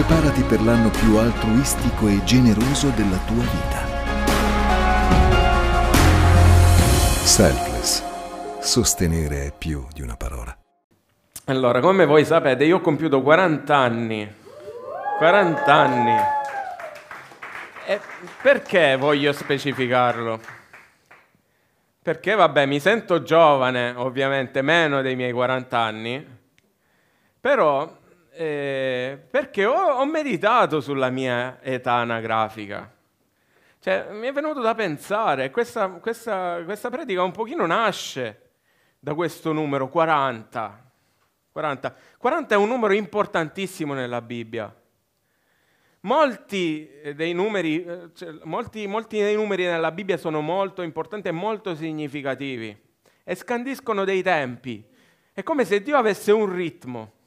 Preparati per l'anno più altruistico e generoso della tua vita. Selfless. Sostenere è più di una parola. Allora, come voi sapete, io ho compiuto 40 anni. 40 anni. E perché voglio specificarlo? Perché, vabbè, mi sento giovane, ovviamente, meno dei miei 40 anni, però eh, perché ho, ho meditato sulla mia età anagrafica. Cioè, mi è venuto da pensare, questa, questa, questa predica un pochino nasce da questo numero 40. 40. 40 è un numero importantissimo nella Bibbia. Molti dei, numeri, eh, cioè, molti, molti dei numeri nella Bibbia sono molto importanti e molto significativi e scandiscono dei tempi. È come se Dio avesse un ritmo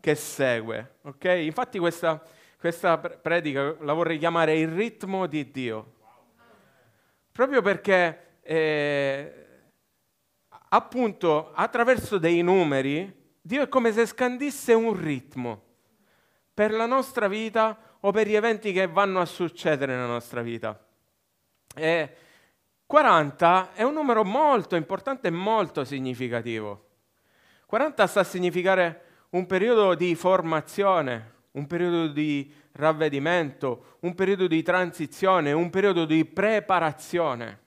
che segue. Okay? Infatti questa, questa predica la vorrei chiamare il ritmo di Dio. Proprio perché eh, appunto attraverso dei numeri Dio è come se scandisse un ritmo per la nostra vita o per gli eventi che vanno a succedere nella nostra vita. E 40 è un numero molto importante e molto significativo. 40 sta a significare un periodo di formazione, un periodo di ravvedimento, un periodo di transizione, un periodo di preparazione.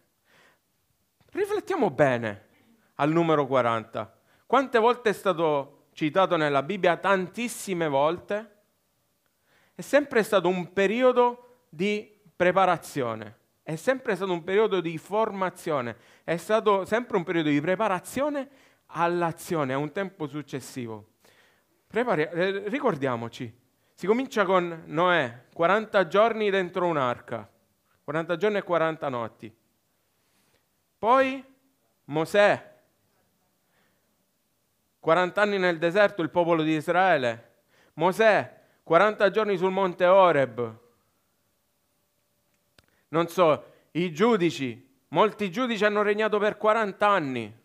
Riflettiamo bene al numero 40. Quante volte è stato citato nella Bibbia? Tantissime volte. È sempre stato un periodo di preparazione, è sempre stato un periodo di formazione, è stato sempre un periodo di preparazione all'azione, a un tempo successivo. Prepari- eh, ricordiamoci, si comincia con Noè, 40 giorni dentro un'arca, 40 giorni e 40 notti. Poi Mosè, 40 anni nel deserto, il popolo di Israele. Mosè, 40 giorni sul monte Oreb. Non so, i giudici, molti giudici hanno regnato per 40 anni.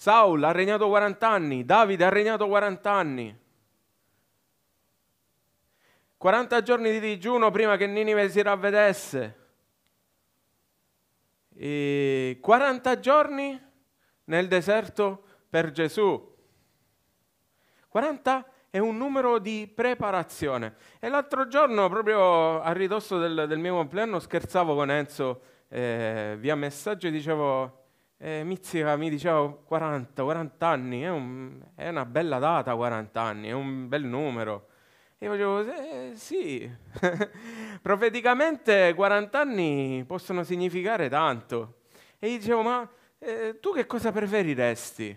Saul ha regnato 40 anni, Davide ha regnato 40 anni. 40 giorni di digiuno prima che Ninive si ravvedesse. E 40 giorni nel deserto per Gesù. 40 è un numero di preparazione. E l'altro giorno, proprio a ridosso del, del mio compleanno, scherzavo con Enzo eh, via messaggio e dicevo eh, Mizzica mi diceva 40, 40 anni, è, un, è, una bella data 40 anni, è un bel numero. E io dicevo, eh, sì, profeticamente 40 anni possono significare tanto. E gli dicevo, ma eh, tu che cosa preferiresti?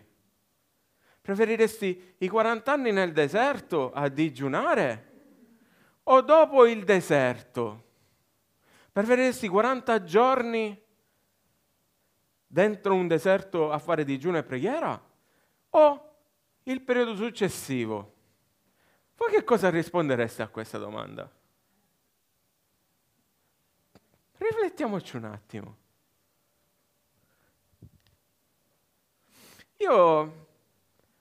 Preferiresti i 40 anni nel deserto a digiunare? O dopo il deserto? Preferiresti 40 giorni dentro un deserto a fare digiuno e preghiera? O il periodo successivo? Voi che cosa rispondereste a questa domanda? Riflettiamoci un attimo. Io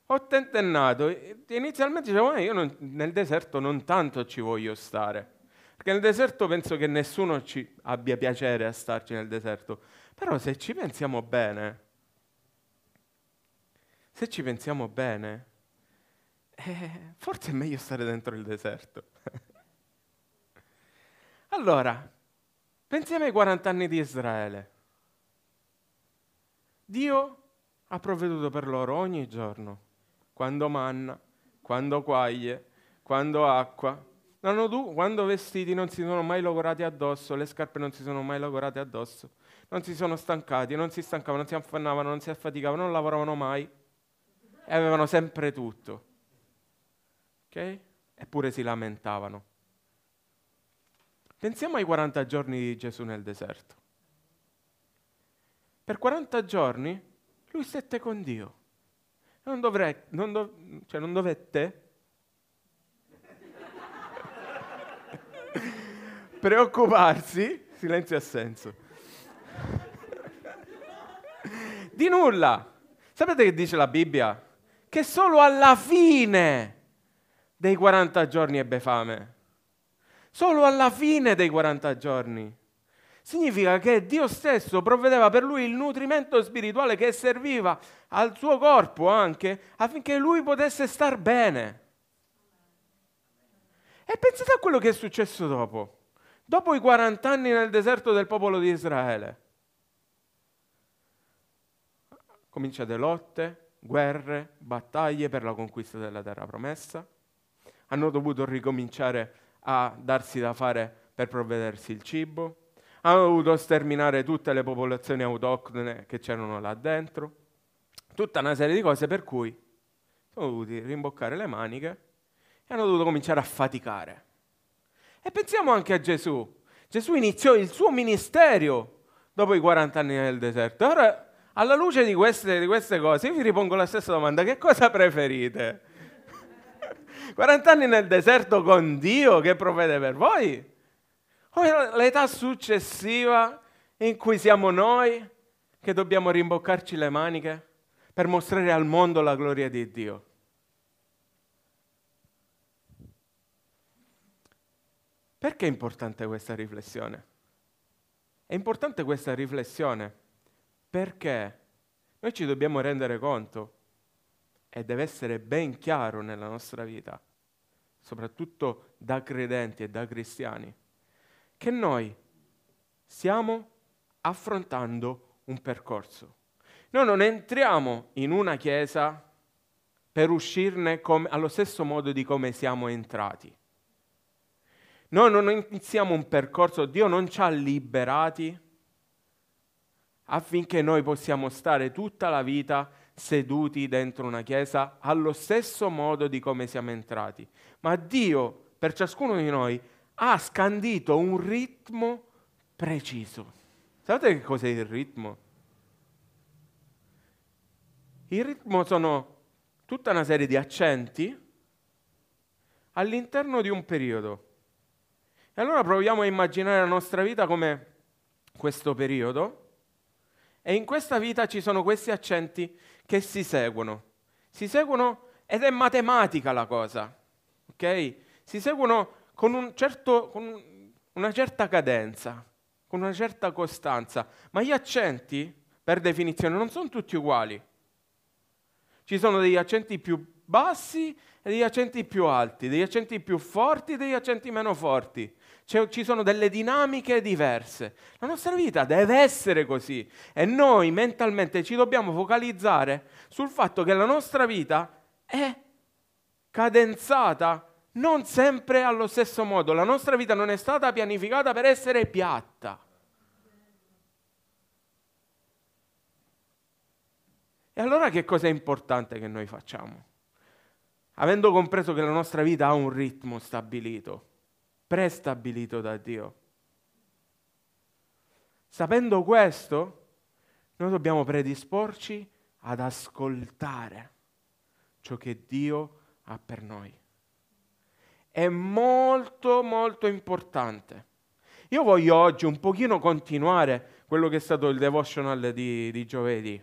ho tentennato, inizialmente dicevo, eh, io non, nel deserto non tanto ci voglio stare, perché nel deserto penso che nessuno abbia piacere a starci nel deserto, però se ci pensiamo bene, se ci pensiamo bene, eh, forse è meglio stare dentro il deserto. allora, pensiamo ai 40 anni di Israele. Dio ha provveduto per loro ogni giorno, quando manna, quando quaglie, quando acqua, quando vestiti non si sono mai logorati addosso, le scarpe non si sono mai logorate addosso, non si sono stancati, non si stancavano, non si affannavano, non si affaticavano, non lavoravano mai e avevano sempre tutto. Ok? Eppure si lamentavano. Pensiamo ai 40 giorni di Gesù nel deserto. Per 40 giorni lui stette con Dio. Non, dovrei, non, dov- cioè non dovette preoccuparsi, silenzio assenso, di nulla. Sapete che dice la Bibbia? Che solo alla fine dei 40 giorni ebbe fame. Solo alla fine dei 40 giorni. Significa che Dio stesso provvedeva per lui il nutrimento spirituale che serviva al suo corpo anche affinché lui potesse star bene. E pensate a quello che è successo dopo. Dopo i 40 anni nel deserto del popolo di Israele. Cominciate lotte, guerre, battaglie per la conquista della terra promessa. Hanno dovuto ricominciare a darsi da fare per provvedersi il cibo. Hanno dovuto sterminare tutte le popolazioni autoctone che c'erano là dentro. Tutta una serie di cose per cui sono dovuti rimboccare le maniche e hanno dovuto cominciare a faticare. E pensiamo anche a Gesù. Gesù iniziò il suo ministero dopo i 40 anni nel deserto. Ora, alla luce di queste, di queste cose, io vi ripongo la stessa domanda. Che cosa preferite? 40 anni nel deserto con Dio che provvede per voi? O l'età successiva in cui siamo noi che dobbiamo rimboccarci le maniche per mostrare al mondo la gloria di Dio? Perché è importante questa riflessione? È importante questa riflessione perché noi ci dobbiamo rendere conto e deve essere ben chiaro nella nostra vita, soprattutto da credenti e da cristiani, che noi stiamo affrontando un percorso. Noi non entriamo in una chiesa per uscirne come, allo stesso modo di come siamo entrati. Noi non iniziamo un percorso, Dio non ci ha liberati affinché noi possiamo stare tutta la vita seduti dentro una chiesa allo stesso modo di come siamo entrati. Ma Dio, per ciascuno di noi, ha scandito un ritmo preciso. Sapete che cos'è il ritmo? Il ritmo sono tutta una serie di accenti all'interno di un periodo. E allora proviamo a immaginare la nostra vita come questo periodo e in questa vita ci sono questi accenti che si seguono. Si seguono ed è matematica la cosa, ok? Si seguono con, un certo, con una certa cadenza, con una certa costanza, ma gli accenti, per definizione, non sono tutti uguali. Ci sono degli accenti più bassi e degli accenti più alti, degli accenti più forti e degli accenti meno forti. C'è, ci sono delle dinamiche diverse. La nostra vita deve essere così e noi mentalmente ci dobbiamo focalizzare sul fatto che la nostra vita è cadenzata non sempre allo stesso modo. La nostra vita non è stata pianificata per essere piatta. E allora che cosa è importante che noi facciamo? Avendo compreso che la nostra vita ha un ritmo stabilito, prestabilito da Dio. Sapendo questo, noi dobbiamo predisporci ad ascoltare ciò che Dio ha per noi. È molto molto importante. Io voglio oggi un pochino continuare quello che è stato il devotional di, di giovedì,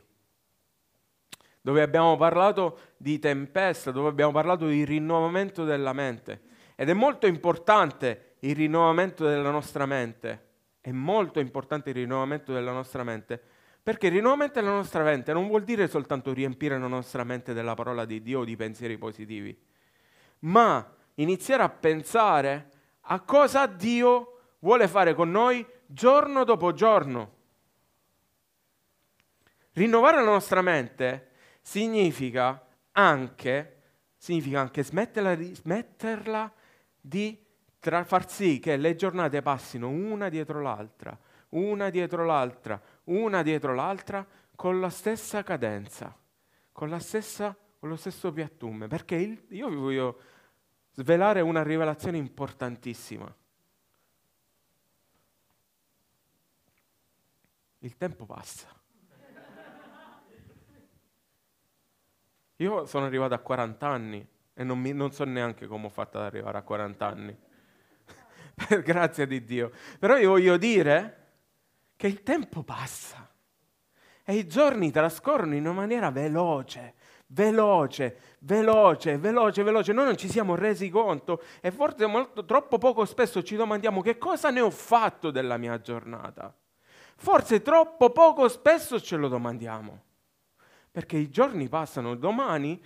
dove abbiamo parlato di tempesta, dove abbiamo parlato di rinnovamento della mente. Ed è molto importante il rinnovamento della nostra mente. È molto importante il rinnovamento della nostra mente. Perché il rinnovamento della nostra mente non vuol dire soltanto riempire la nostra mente della parola di Dio o di pensieri positivi, ma iniziare a pensare a cosa Dio vuole fare con noi giorno dopo giorno. Rinnovare la nostra mente significa anche, significa anche smetterla, smetterla di tra, far sì che le giornate passino una dietro l'altra, una dietro l'altra, una dietro l'altra, con la stessa cadenza, con, la stessa, con lo stesso piattume. Perché il, io vi voglio svelare una rivelazione importantissima. Il tempo passa. Io sono arrivato a 40 anni e non, mi, non so neanche come ho fatto ad arrivare a 40 anni. per grazia di Dio. Però io voglio dire che il tempo passa e i giorni trascorrono in una maniera veloce, veloce, veloce, veloce, veloce. Noi non ci siamo resi conto e forse molto, troppo poco spesso ci domandiamo che cosa ne ho fatto della mia giornata. Forse troppo poco spesso ce lo domandiamo. Perché i giorni passano, domani,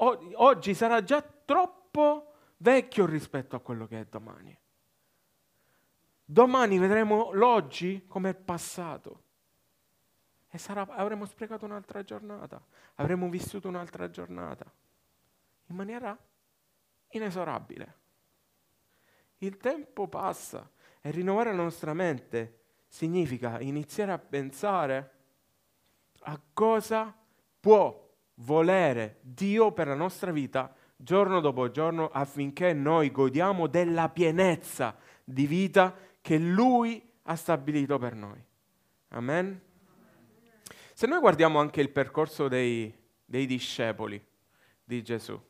o, oggi sarà già troppo vecchio rispetto a quello che è domani. Domani vedremo l'oggi come è passato. E sarà, avremo sprecato un'altra giornata, avremo vissuto un'altra giornata, in maniera inesorabile. Il tempo passa e rinnovare la nostra mente significa iniziare a pensare a cosa può volere Dio per la nostra vita giorno dopo giorno affinché noi godiamo della pienezza di vita che Lui ha stabilito per noi. Amen. Se noi guardiamo anche il percorso dei, dei discepoli di Gesù,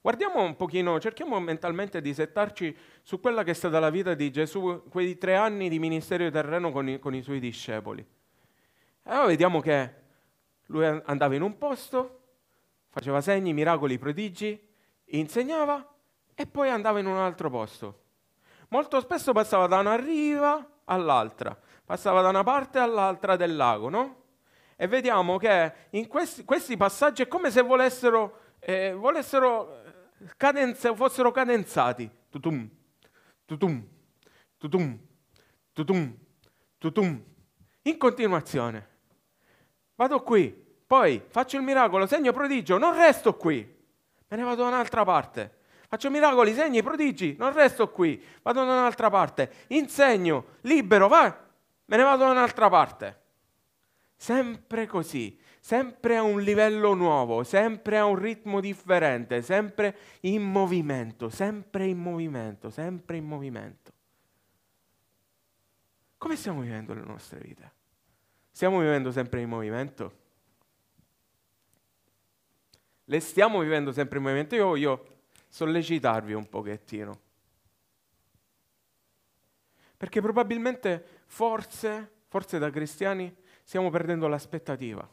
guardiamo un pochino, cerchiamo mentalmente di settarci su quella che è stata la vita di Gesù, quei tre anni di ministero terreno con i, con i suoi discepoli. E allora vediamo che lui andava in un posto, faceva segni, miracoli, prodigi, insegnava e poi andava in un altro posto. Molto spesso passava da una riva all'altra, passava da una parte all'altra del lago, no? e vediamo che in questi, questi passaggi è come se volessero, eh, volessero cadenze, fossero cadenzati. Tutum, tutum, tutum, tutum, tutum, in continuazione. Vado qui, poi faccio il miracolo, segno prodigio, non resto qui, me ne vado da un'altra parte. Faccio miracoli, segni, prodigi, non resto qui, vado da un'altra parte. Insegno, libero, va, me ne vado da un'altra parte. Sempre così, sempre a un livello nuovo, sempre a un ritmo differente, sempre in movimento, sempre in movimento, sempre in movimento. Come stiamo vivendo le nostre vite? Stiamo vivendo sempre in movimento? Le stiamo vivendo sempre in movimento? Io voglio sollecitarvi un pochettino. Perché probabilmente, forse, forse da cristiani, stiamo perdendo l'aspettativa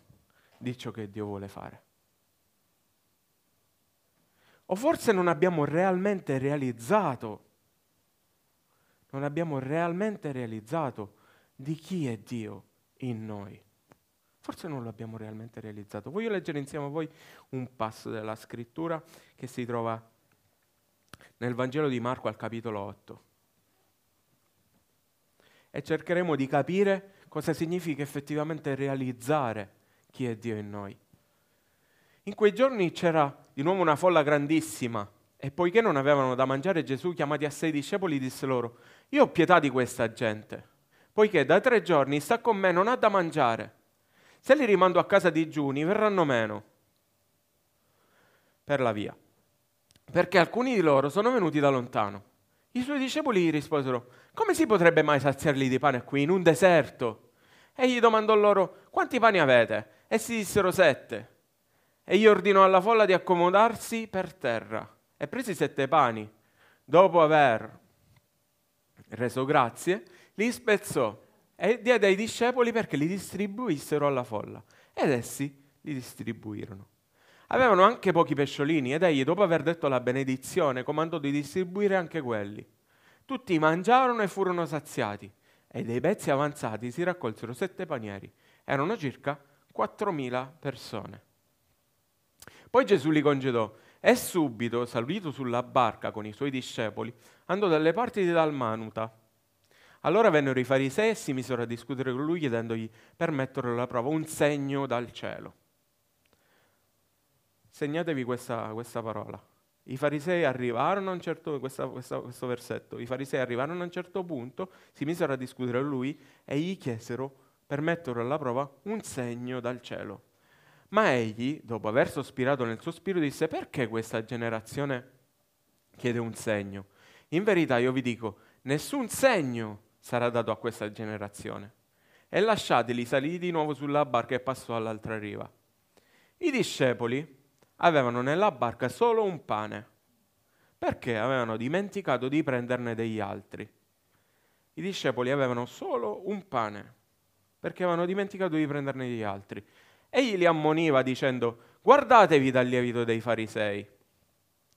di ciò che Dio vuole fare. O forse non abbiamo realmente realizzato, non abbiamo realmente realizzato di chi è Dio in noi. Forse non lo abbiamo realmente realizzato. Voglio leggere insieme a voi un passo della scrittura che si trova nel Vangelo di Marco al capitolo 8. E cercheremo di capire cosa significa effettivamente realizzare chi è Dio in noi. In quei giorni c'era di nuovo una folla grandissima e poiché non avevano da mangiare Gesù, chiamati a sei discepoli, disse loro, io ho pietà di questa gente, poiché da tre giorni sta con me, non ha da mangiare. Se li rimando a casa digiuni, verranno meno per la via, perché alcuni di loro sono venuti da lontano. I suoi discepoli gli risposero, come si potrebbe mai saziarli di pane qui, in un deserto? Egli domandò loro, quanti pani avete? Essi dissero sette. Egli ordinò alla folla di accomodarsi per terra e presi sette pani. Dopo aver reso grazie, li spezzò e diede ai discepoli perché li distribuissero alla folla. Ed essi li distribuirono. Avevano anche pochi pesciolini ed egli, dopo aver detto la benedizione, comandò di distribuire anche quelli. Tutti mangiarono e furono saziati e dei pezzi avanzati si raccolsero sette panieri. Erano circa 4.000 persone. Poi Gesù li congedò e subito, salito sulla barca con i suoi discepoli, andò dalle parti di Dalmanuta. Allora vennero i farisei e si misero a discutere con lui chiedendogli per metterlo alla prova un segno dal cielo. Segnatevi questa, questa parola. I farisei arrivarono a un certo questa, questa, questo versetto, i farisei arrivarono a un certo punto, si misero a discutere con lui e gli chiesero per metterlo alla prova un segno dal cielo. Ma egli, dopo aver sospirato nel suo spirito, disse perché questa generazione chiede un segno? In verità io vi dico, nessun segno sarà dato a questa generazione. E lasciateli salì di nuovo sulla barca e passò all'altra riva. I discepoli avevano nella barca solo un pane, perché avevano dimenticato di prenderne degli altri. I discepoli avevano solo un pane, perché avevano dimenticato di prenderne degli altri. Egli li ammoniva dicendo, guardatevi dal lievito dei farisei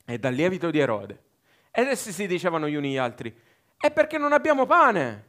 e dal lievito di Erode. Ed essi si dicevano gli uni agli altri, è perché non abbiamo pane.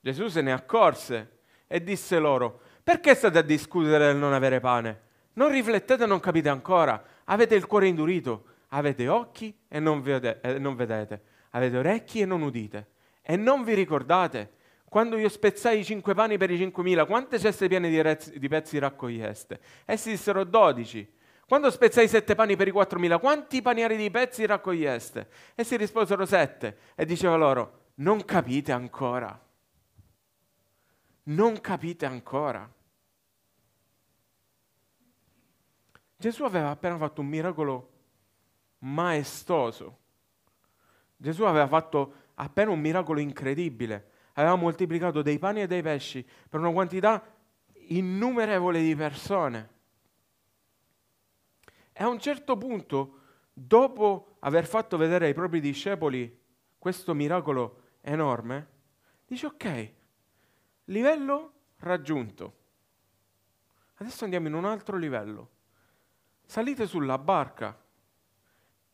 Gesù se ne accorse e disse loro, perché state a discutere del non avere pane? Non riflettete, non capite ancora, avete il cuore indurito, avete occhi e non, vede- e non vedete, avete orecchi e non udite. E non vi ricordate quando io spezzai i cinque pani per i cinquemila, quante ceste piene di, rez- di pezzi raccoglieste? Essi dissero dodici. Quando spezzai sette pani per i quattromila, quanti panieri di pezzi raccoglieste? Essi risposero sette. E diceva loro, non capite ancora. Non capite ancora. Gesù aveva appena fatto un miracolo maestoso. Gesù aveva fatto appena un miracolo incredibile aveva moltiplicato dei pani e dei pesci per una quantità innumerevole di persone. E a un certo punto, dopo aver fatto vedere ai propri discepoli questo miracolo enorme, dice ok, livello raggiunto. Adesso andiamo in un altro livello. Salite sulla barca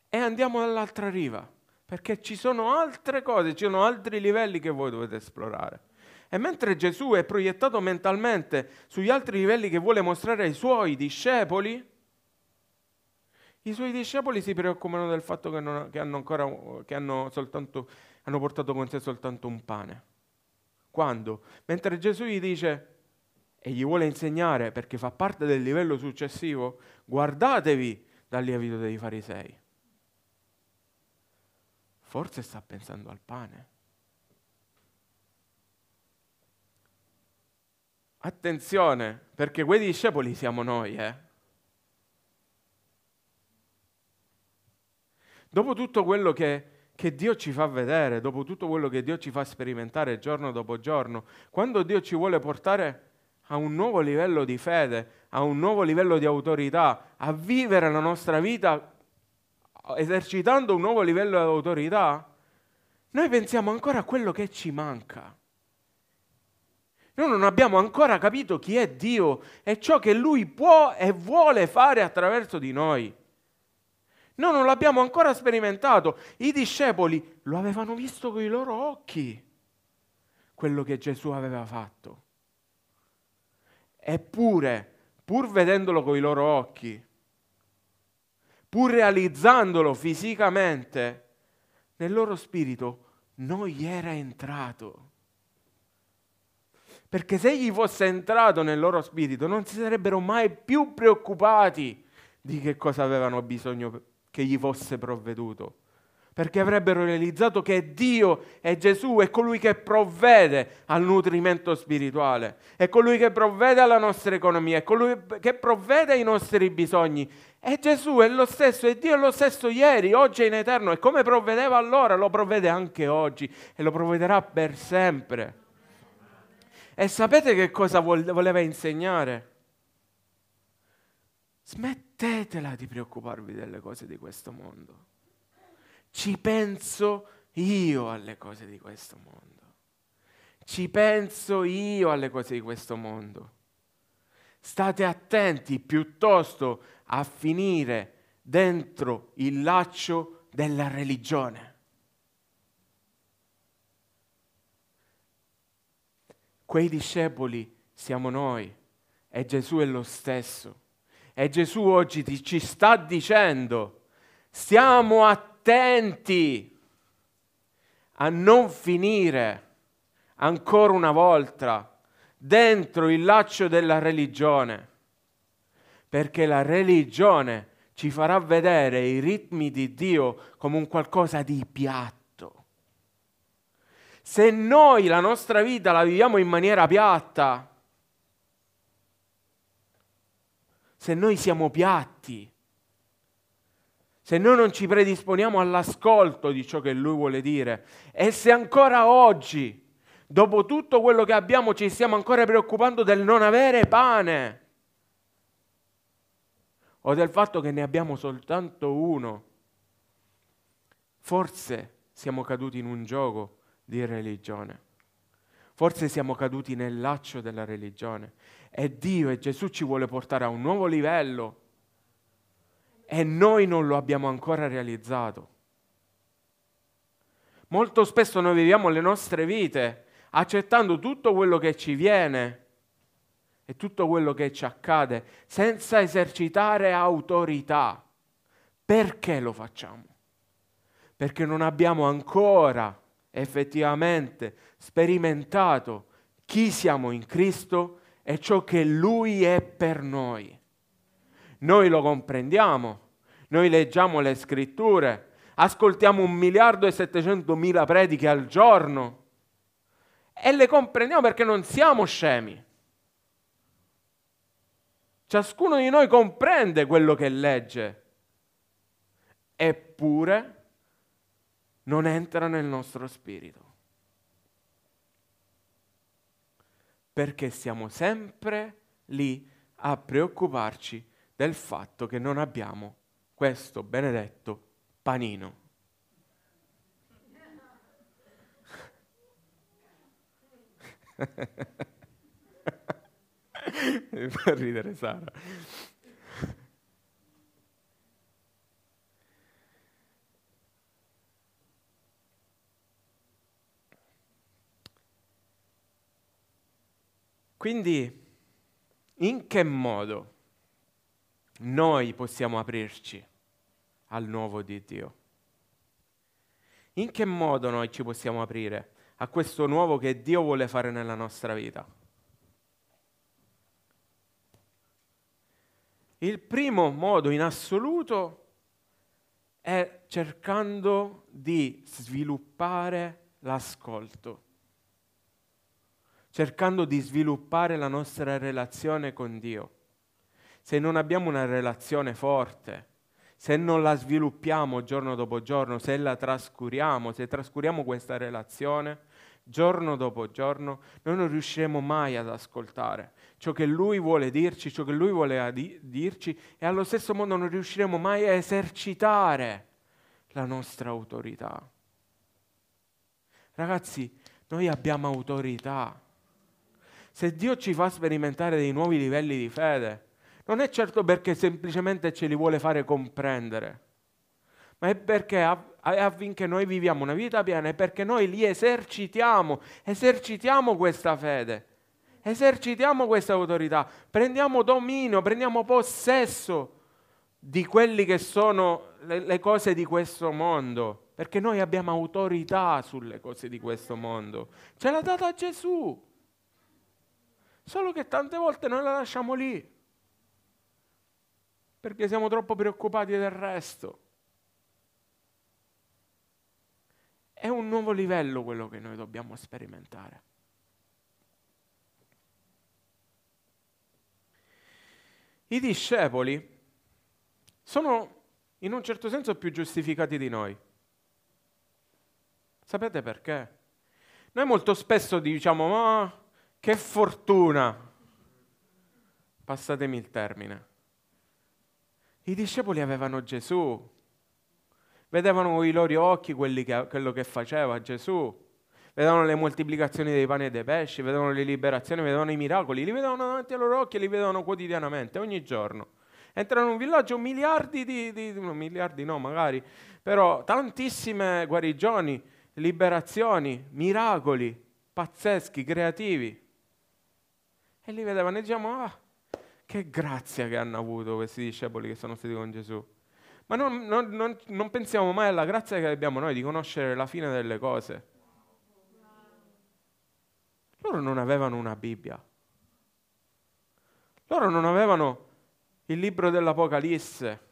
e andiamo dall'altra riva perché ci sono altre cose, ci sono altri livelli che voi dovete esplorare. E mentre Gesù è proiettato mentalmente sugli altri livelli che vuole mostrare ai suoi discepoli, i suoi discepoli si preoccupano del fatto che, non, che, hanno, ancora, che hanno, soltanto, hanno portato con sé soltanto un pane. Quando? Mentre Gesù gli dice, e gli vuole insegnare perché fa parte del livello successivo, guardatevi dal lievito dei farisei. Forse sta pensando al pane. Attenzione, perché quei discepoli siamo noi, eh. Dopo tutto quello che, che, Dio ci fa vedere, dopo tutto quello che Dio ci fa sperimentare giorno dopo giorno, quando Dio ci vuole portare a un nuovo livello di fede, a un nuovo livello di autorità, a vivere la nostra vita esercitando un nuovo livello di autorità, noi pensiamo ancora a quello che ci manca. Noi non abbiamo ancora capito chi è Dio e ciò che Lui può e vuole fare attraverso di noi. Noi non l'abbiamo ancora sperimentato. I discepoli lo avevano visto con i loro occhi, quello che Gesù aveva fatto. Eppure, pur vedendolo con i loro occhi, pur realizzandolo fisicamente, nel loro spirito non gli era entrato. Perché se gli fosse entrato nel loro spirito non si sarebbero mai più preoccupati di che cosa avevano bisogno che gli fosse provveduto perché avrebbero realizzato che Dio è Gesù, è colui che provvede al nutrimento spirituale, è colui che provvede alla nostra economia, è colui che provvede ai nostri bisogni. E Gesù è lo stesso, e Dio è lo stesso ieri, oggi e in eterno, e come provvedeva allora lo provvede anche oggi e lo provvederà per sempre. E sapete che cosa voleva insegnare? Smettetela di preoccuparvi delle cose di questo mondo ci penso io alle cose di questo mondo. Ci penso io alle cose di questo mondo. State attenti piuttosto a finire dentro il laccio della religione. Quei discepoli siamo noi e Gesù è lo stesso. E Gesù oggi ti, ci sta dicendo, stiamo attenti a non finire ancora una volta dentro il laccio della religione, perché la religione ci farà vedere i ritmi di Dio come un qualcosa di piatto. Se noi la nostra vita la viviamo in maniera piatta, se noi siamo piatti, se noi non ci predisponiamo all'ascolto di ciò che Lui vuole dire e se ancora oggi, dopo tutto quello che abbiamo, ci stiamo ancora preoccupando del non avere pane o del fatto che ne abbiamo soltanto uno, forse siamo caduti in un gioco di religione. Forse siamo caduti nel laccio della religione e Dio e Gesù ci vuole portare a un nuovo livello e noi non lo abbiamo ancora realizzato. Molto spesso noi viviamo le nostre vite accettando tutto quello che ci viene e tutto quello che ci accade senza esercitare autorità. Perché lo facciamo? Perché non abbiamo ancora effettivamente sperimentato chi siamo in Cristo e ciò che Lui è per noi. Noi lo comprendiamo, noi leggiamo le scritture, ascoltiamo un miliardo e settecentomila prediche al giorno e le comprendiamo perché non siamo scemi. Ciascuno di noi comprende quello che legge, eppure non entra nel nostro spirito. Perché siamo sempre lì a preoccuparci del fatto che non abbiamo questo benedetto panino. Mi fa ridere Sara. Quindi, in che modo noi possiamo aprirci al nuovo di Dio? In che modo noi ci possiamo aprire a questo nuovo che Dio vuole fare nella nostra vita? Il primo modo in assoluto è cercando di sviluppare l'ascolto cercando di sviluppare la nostra relazione con Dio. Se non abbiamo una relazione forte, se non la sviluppiamo giorno dopo giorno, se la trascuriamo, se trascuriamo questa relazione giorno dopo giorno, noi non riusciremo mai ad ascoltare ciò che Lui vuole dirci, ciò che Lui vuole dirci e allo stesso modo non riusciremo mai a esercitare la nostra autorità. Ragazzi, noi abbiamo autorità se Dio ci fa sperimentare dei nuovi livelli di fede, non è certo perché semplicemente ce li vuole fare comprendere, ma è perché affinché noi viviamo una vita piena, è perché noi li esercitiamo, esercitiamo questa fede, esercitiamo questa autorità, prendiamo dominio, prendiamo possesso di quelli che sono le, le cose di questo mondo, perché noi abbiamo autorità sulle cose di questo mondo. Ce l'ha data Gesù. Solo che tante volte noi la lasciamo lì, perché siamo troppo preoccupati del resto. È un nuovo livello quello che noi dobbiamo sperimentare. I discepoli sono in un certo senso più giustificati di noi. Sapete perché? Noi molto spesso diciamo, ma che fortuna! Passatemi il termine. I discepoli avevano Gesù, vedevano con i loro occhi che, quello che faceva Gesù, vedevano le moltiplicazioni dei pani e dei pesci, vedevano le liberazioni, vedevano i miracoli, li vedevano davanti ai loro occhi e li vedevano quotidianamente, ogni giorno. Entrano in un villaggio miliardi di, di no, miliardi no magari, però tantissime guarigioni, liberazioni, miracoli pazzeschi, creativi. E li vedevano e diciamo, ah, che grazia che hanno avuto questi discepoli che sono stati con Gesù. Ma non, non, non, non pensiamo mai alla grazia che abbiamo noi di conoscere la fine delle cose. Loro non avevano una Bibbia. Loro non avevano il libro dell'Apocalisse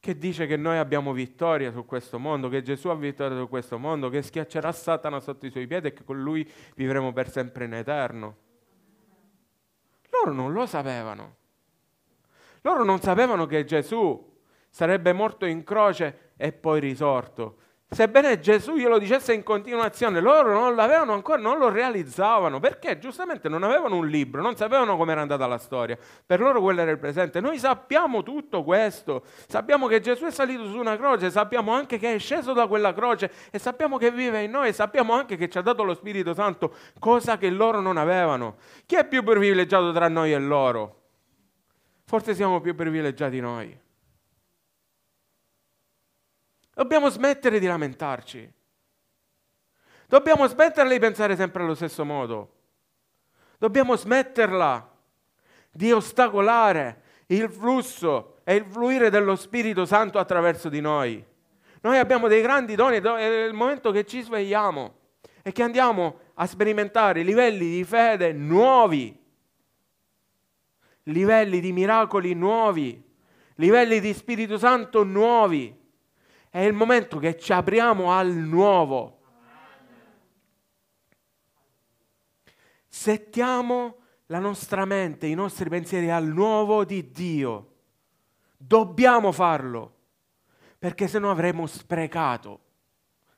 che dice che noi abbiamo vittoria su questo mondo, che Gesù ha vittoria su questo mondo, che schiaccerà Satana sotto i suoi piedi e che con lui vivremo per sempre in eterno. Loro non lo sapevano. Loro non sapevano che Gesù sarebbe morto in croce e poi risorto, Sebbene Gesù glielo dicesse in continuazione, loro non l'avevano ancora, non lo realizzavano, perché giustamente non avevano un libro, non sapevano come era andata la storia, per loro quello era il presente. Noi sappiamo tutto questo, sappiamo che Gesù è salito su una croce, sappiamo anche che è sceso da quella croce e sappiamo che vive in noi sappiamo anche che ci ha dato lo Spirito Santo, cosa che loro non avevano. Chi è più privilegiato tra noi e loro? Forse siamo più privilegiati noi. Dobbiamo smettere di lamentarci. Dobbiamo smetterla di pensare sempre allo stesso modo. Dobbiamo smetterla di ostacolare il flusso e il fluire dello Spirito Santo attraverso di noi. Noi abbiamo dei grandi doni è il momento che ci svegliamo e che andiamo a sperimentare livelli di fede nuovi, livelli di miracoli nuovi, livelli di Spirito Santo nuovi. È il momento che ci apriamo al nuovo. Settiamo la nostra mente, i nostri pensieri al nuovo di Dio. Dobbiamo farlo, perché se no avremo sprecato,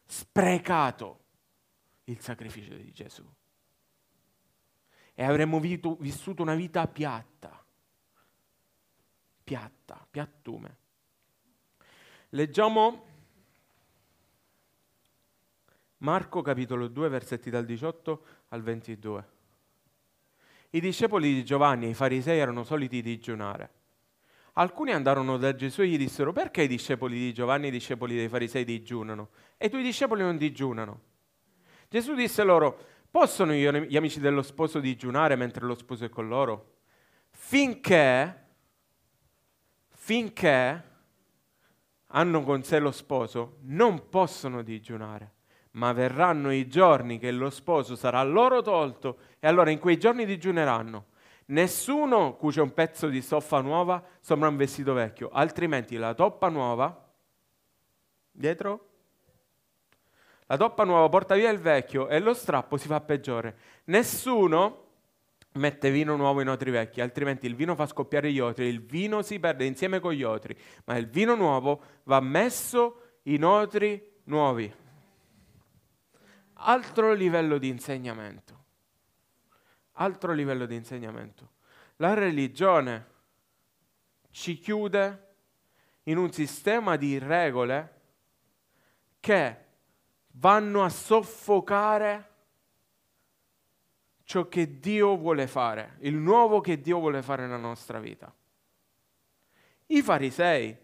sprecato il sacrificio di Gesù. E avremmo vissuto una vita piatta, piatta, piattume. Leggiamo Marco capitolo 2 versetti dal 18 al 22. I discepoli di Giovanni e i farisei erano soliti digiunare. Alcuni andarono da Gesù e gli dissero perché i discepoli di Giovanni e i discepoli dei farisei digiunano e i tuoi discepoli non digiunano? Gesù disse loro, possono gli amici dello sposo digiunare mentre lo sposo è con loro? Finché, finché hanno con sé lo sposo, non possono digiunare, ma verranno i giorni che lo sposo sarà loro tolto e allora in quei giorni digiuneranno. Nessuno cuce un pezzo di stoffa nuova sopra un vestito vecchio, altrimenti la toppa nuova, dietro, la toppa nuova porta via il vecchio e lo strappo si fa peggiore. Nessuno mette vino nuovo in otri vecchi, altrimenti il vino fa scoppiare gli otri, il vino si perde insieme con gli otri, ma il vino nuovo va messo in otri nuovi. Altro livello di insegnamento. Altro livello di insegnamento. La religione ci chiude in un sistema di regole che vanno a soffocare ciò che Dio vuole fare, il nuovo che Dio vuole fare nella nostra vita. I farisei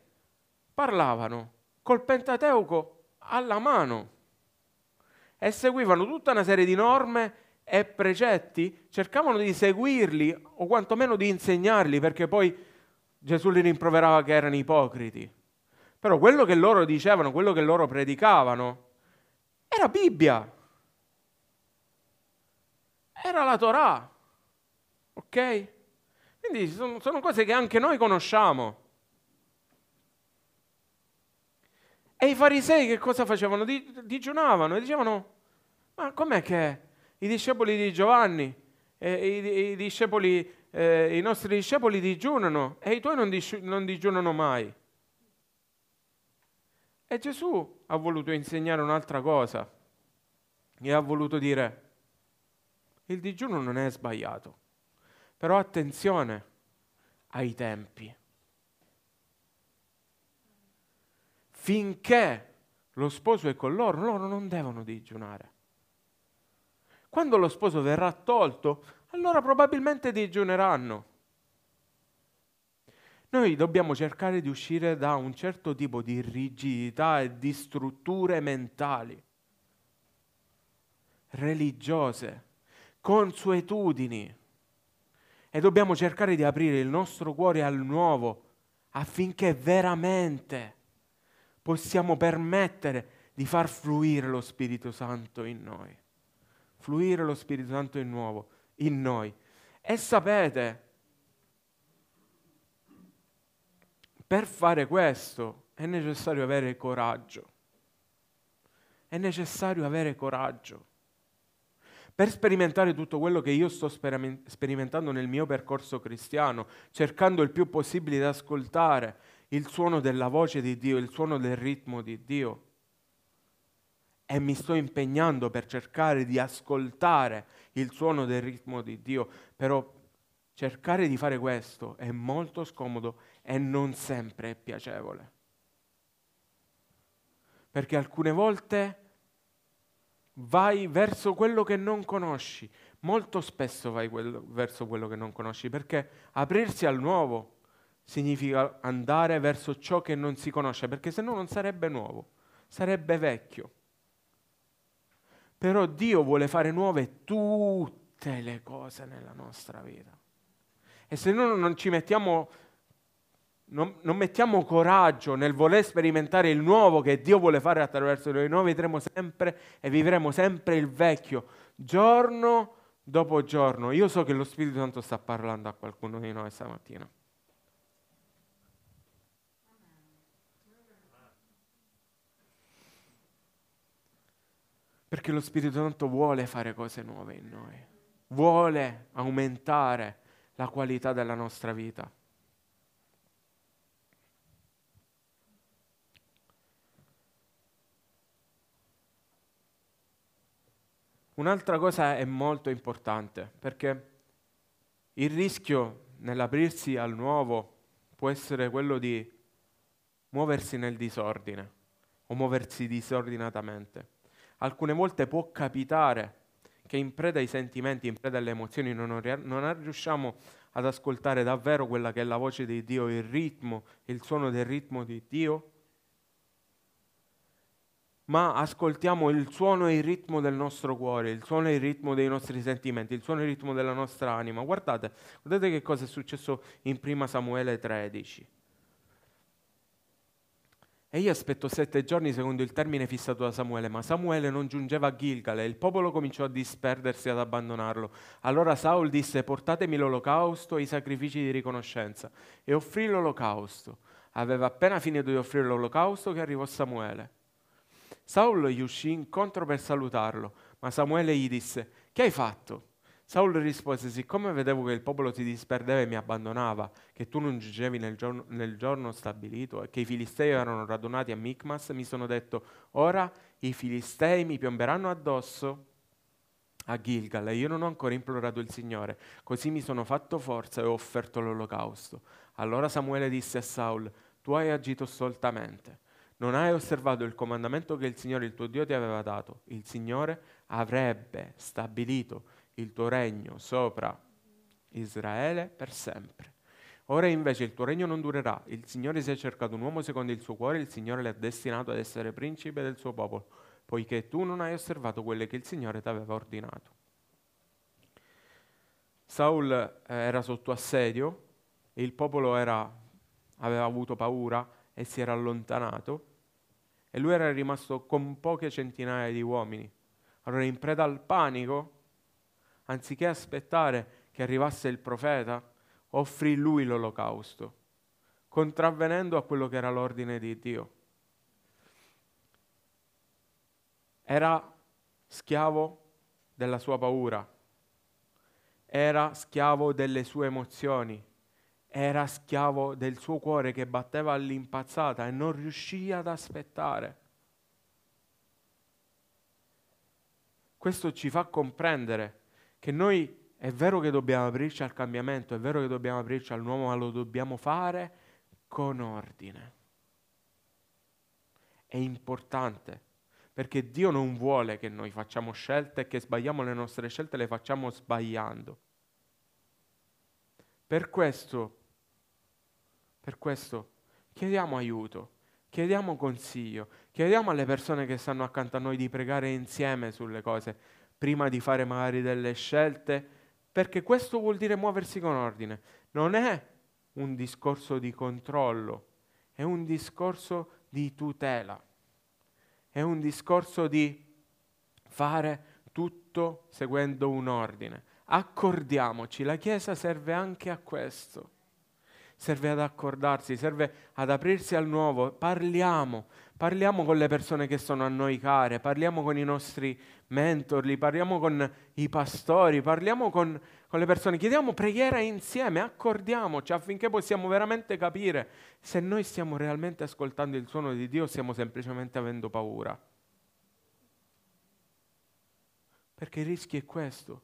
parlavano col Pentateuco alla mano e seguivano tutta una serie di norme e precetti, cercavano di seguirli o quantomeno di insegnarli perché poi Gesù li rimproverava che erano ipocriti. Però quello che loro dicevano, quello che loro predicavano, era Bibbia era la Torah. Ok? Quindi sono, sono cose che anche noi conosciamo. E i farisei che cosa facevano? digiunavano e dicevano, ma com'è che i discepoli di Giovanni, eh, i, i, discepoli, eh, i, nostri discepoli digiunano e i tuoi non, dis- non digiunano mai? E Gesù ha voluto insegnare un'altra cosa e ha voluto dire, il digiuno non è sbagliato, però attenzione ai tempi. Finché lo sposo è con loro, loro non devono digiunare. Quando lo sposo verrà tolto, allora probabilmente digiuneranno. Noi dobbiamo cercare di uscire da un certo tipo di rigidità e di strutture mentali, religiose, consuetudini. E dobbiamo cercare di aprire il nostro cuore al nuovo affinché veramente possiamo permettere di far fluire lo Spirito Santo in noi. Fluire lo Spirito Santo in nuovo, in noi. E sapete, per fare questo è necessario avere coraggio. È necessario avere coraggio per sperimentare tutto quello che io sto sperimentando nel mio percorso cristiano, cercando il più possibile di ascoltare il suono della voce di Dio, il suono del ritmo di Dio. e mi sto impegnando per cercare di ascoltare il suono del ritmo di Dio, però cercare di fare questo è molto scomodo e non sempre è piacevole. Perché alcune volte vai verso quello che non conosci, molto spesso vai quello, verso quello che non conosci, perché aprirsi al nuovo significa andare verso ciò che non si conosce, perché se no non sarebbe nuovo, sarebbe vecchio. Però Dio vuole fare nuove tutte le cose nella nostra vita. E se noi non ci mettiamo, non, non mettiamo coraggio nel voler sperimentare il nuovo che Dio vuole fare attraverso noi, noi vedremo sempre e vivremo sempre il vecchio, giorno dopo giorno. Io so che lo Spirito Santo sta parlando a qualcuno di noi stamattina. Perché lo Spirito Santo vuole fare cose nuove in noi, vuole aumentare la qualità della nostra vita. Un'altra cosa è molto importante perché il rischio nell'aprirsi al nuovo può essere quello di muoversi nel disordine o muoversi disordinatamente. Alcune volte può capitare che in preda ai sentimenti, in preda alle emozioni, non, non riusciamo ad ascoltare davvero quella che è la voce di Dio, il ritmo, il suono del ritmo di Dio, ma ascoltiamo il suono e il ritmo del nostro cuore, il suono e il ritmo dei nostri sentimenti, il suono e il ritmo della nostra anima. Guardate, guardate che cosa è successo in 1 Samuele 13. E io aspetto sette giorni secondo il termine fissato da Samuele, ma Samuele non giungeva a Gilgal e il popolo cominciò a disperdersi ad abbandonarlo. Allora Saul disse portatemi l'olocausto e i sacrifici di riconoscenza e offrì l'olocausto. Aveva appena finito di offrire l'olocausto che arrivò Samuele. Saul gli uscì incontro per salutarlo, ma Samuele gli disse, che hai fatto? Saul rispose, siccome vedevo che il popolo si disperdeva e mi abbandonava, che tu non giungevi nel giorno, nel giorno stabilito e che i filistei erano radunati a Micmas, mi sono detto, ora i filistei mi piomberanno addosso a Gilgal e io non ho ancora implorato il Signore. Così mi sono fatto forza e ho offerto l'olocausto. Allora Samuele disse a Saul, tu hai agito stoltamente. Non hai osservato il comandamento che il Signore il tuo Dio ti aveva dato. Il Signore avrebbe stabilito il tuo regno sopra Israele per sempre. Ora invece il tuo regno non durerà, il Signore si è cercato un uomo secondo il suo cuore, il Signore l'ha destinato ad essere principe del suo popolo, poiché tu non hai osservato quelle che il Signore ti aveva ordinato. Saul eh, era sotto assedio, il popolo era, aveva avuto paura e si era allontanato e lui era rimasto con poche centinaia di uomini. Allora in preda al panico anziché aspettare che arrivasse il profeta, offrì lui l'olocausto, contravvenendo a quello che era l'ordine di Dio. Era schiavo della sua paura, era schiavo delle sue emozioni, era schiavo del suo cuore che batteva all'impazzata e non riuscì ad aspettare. Questo ci fa comprendere che noi è vero che dobbiamo aprirci al cambiamento, è vero che dobbiamo aprirci al nuovo, ma lo dobbiamo fare con ordine. È importante perché Dio non vuole che noi facciamo scelte e che sbagliamo le nostre scelte, le facciamo sbagliando. Per questo, per questo chiediamo aiuto, chiediamo consiglio, chiediamo alle persone che stanno accanto a noi di pregare insieme sulle cose prima di fare magari delle scelte, perché questo vuol dire muoversi con ordine. Non è un discorso di controllo, è un discorso di tutela, è un discorso di fare tutto seguendo un ordine. Accordiamoci, la Chiesa serve anche a questo serve ad accordarsi, serve ad aprirsi al nuovo. Parliamo, parliamo con le persone che sono a noi care, parliamo con i nostri mentor, parliamo con i pastori, parliamo con, con le persone, chiediamo preghiera insieme, accordiamoci affinché possiamo veramente capire se noi stiamo realmente ascoltando il suono di Dio o stiamo semplicemente avendo paura. Perché il rischio è questo.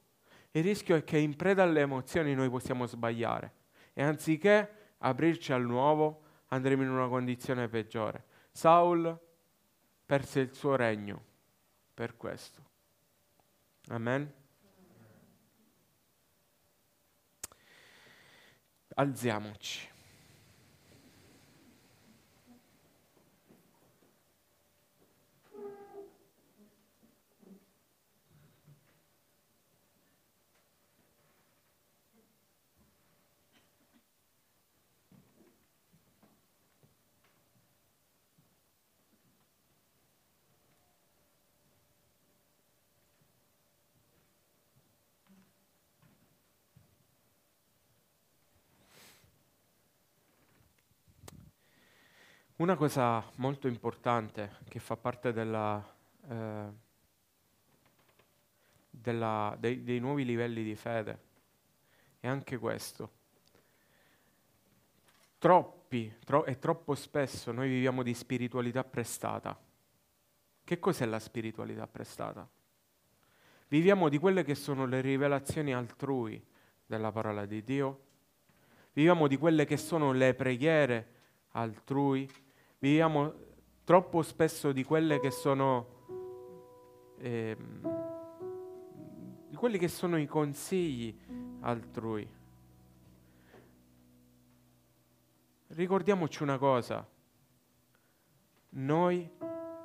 Il rischio è che in preda alle emozioni noi possiamo sbagliare e anziché aprirci al nuovo andremo in una condizione peggiore. Saul perse il suo regno per questo. Amen. Alziamoci. Una cosa molto importante che fa parte della, eh, della, dei, dei nuovi livelli di fede è anche questo. Troppi tro- e troppo spesso noi viviamo di spiritualità prestata. Che cos'è la spiritualità prestata? Viviamo di quelle che sono le rivelazioni altrui della parola di Dio, viviamo di quelle che sono le preghiere altrui, viviamo troppo spesso di quelle che sono eh, di quelli che sono i consigli altrui. Ricordiamoci una cosa, noi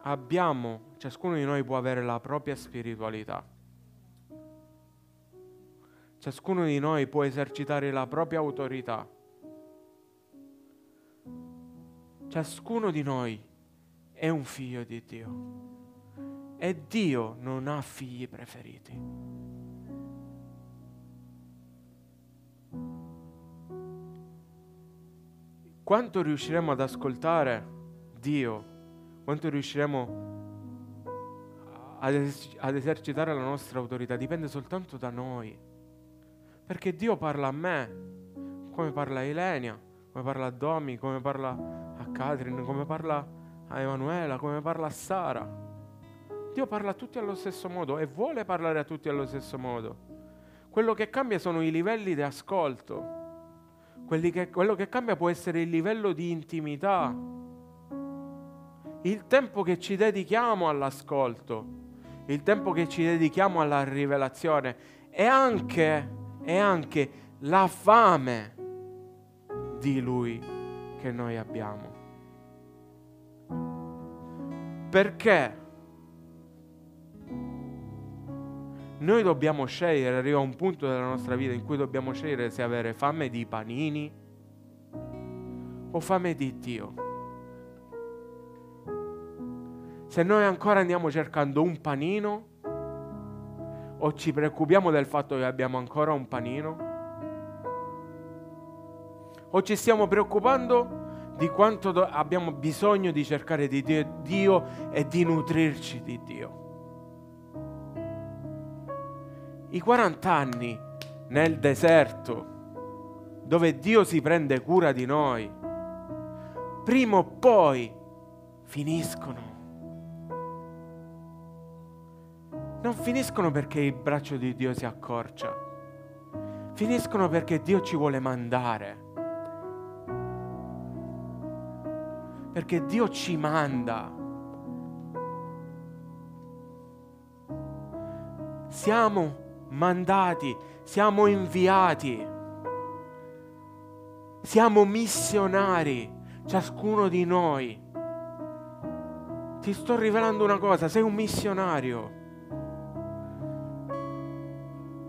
abbiamo, ciascuno di noi può avere la propria spiritualità. Ciascuno di noi può esercitare la propria autorità. Ciascuno di noi è un figlio di Dio e Dio non ha figli preferiti. Quanto riusciremo ad ascoltare Dio, quanto riusciremo ad, es- ad esercitare la nostra autorità dipende soltanto da noi. Perché Dio parla a me, come parla a Ilenia, come parla a Domi, come parla Catherine, come parla a Emanuela, come parla a Sara. Dio parla a tutti allo stesso modo e vuole parlare a tutti allo stesso modo. Quello che cambia sono i livelli di ascolto. Che, quello che cambia può essere il livello di intimità. Il tempo che ci dedichiamo all'ascolto, il tempo che ci dedichiamo alla rivelazione e anche, e anche la fame di Lui che noi abbiamo. Perché noi dobbiamo scegliere, arriva un punto della nostra vita in cui dobbiamo scegliere se avere fame di panini o fame di Dio. Se noi ancora andiamo cercando un panino o ci preoccupiamo del fatto che abbiamo ancora un panino o ci stiamo preoccupando di quanto abbiamo bisogno di cercare di Dio, Dio e di nutrirci di Dio. I 40 anni nel deserto, dove Dio si prende cura di noi, prima o poi finiscono. Non finiscono perché il braccio di Dio si accorcia, finiscono perché Dio ci vuole mandare perché Dio ci manda. Siamo mandati, siamo inviati, siamo missionari, ciascuno di noi. Ti sto rivelando una cosa, sei un missionario.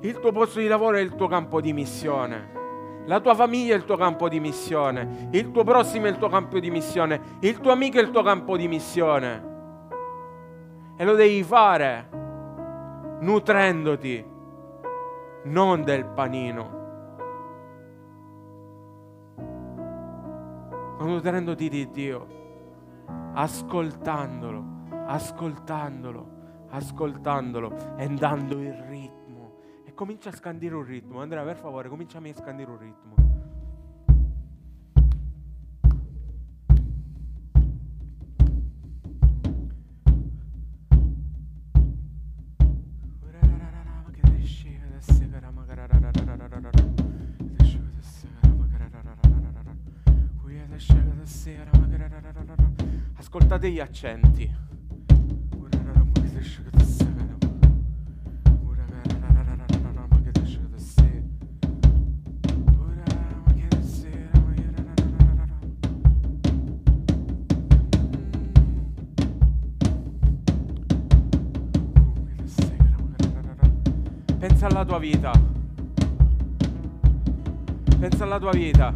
Il tuo posto di lavoro è il tuo campo di missione. La tua famiglia è il tuo campo di missione, il tuo prossimo è il tuo campo di missione, il tuo amico è il tuo campo di missione. E lo devi fare nutrendoti, non del panino, ma nutrendoti di Dio, ascoltandolo, ascoltandolo, ascoltandolo e dando il comincia a scandire un ritmo. Andrea, per favore, cominciami a scandire un ritmo. Ascoltate gli accenti. Pensa alla tua vita. Pensa alla tua vita.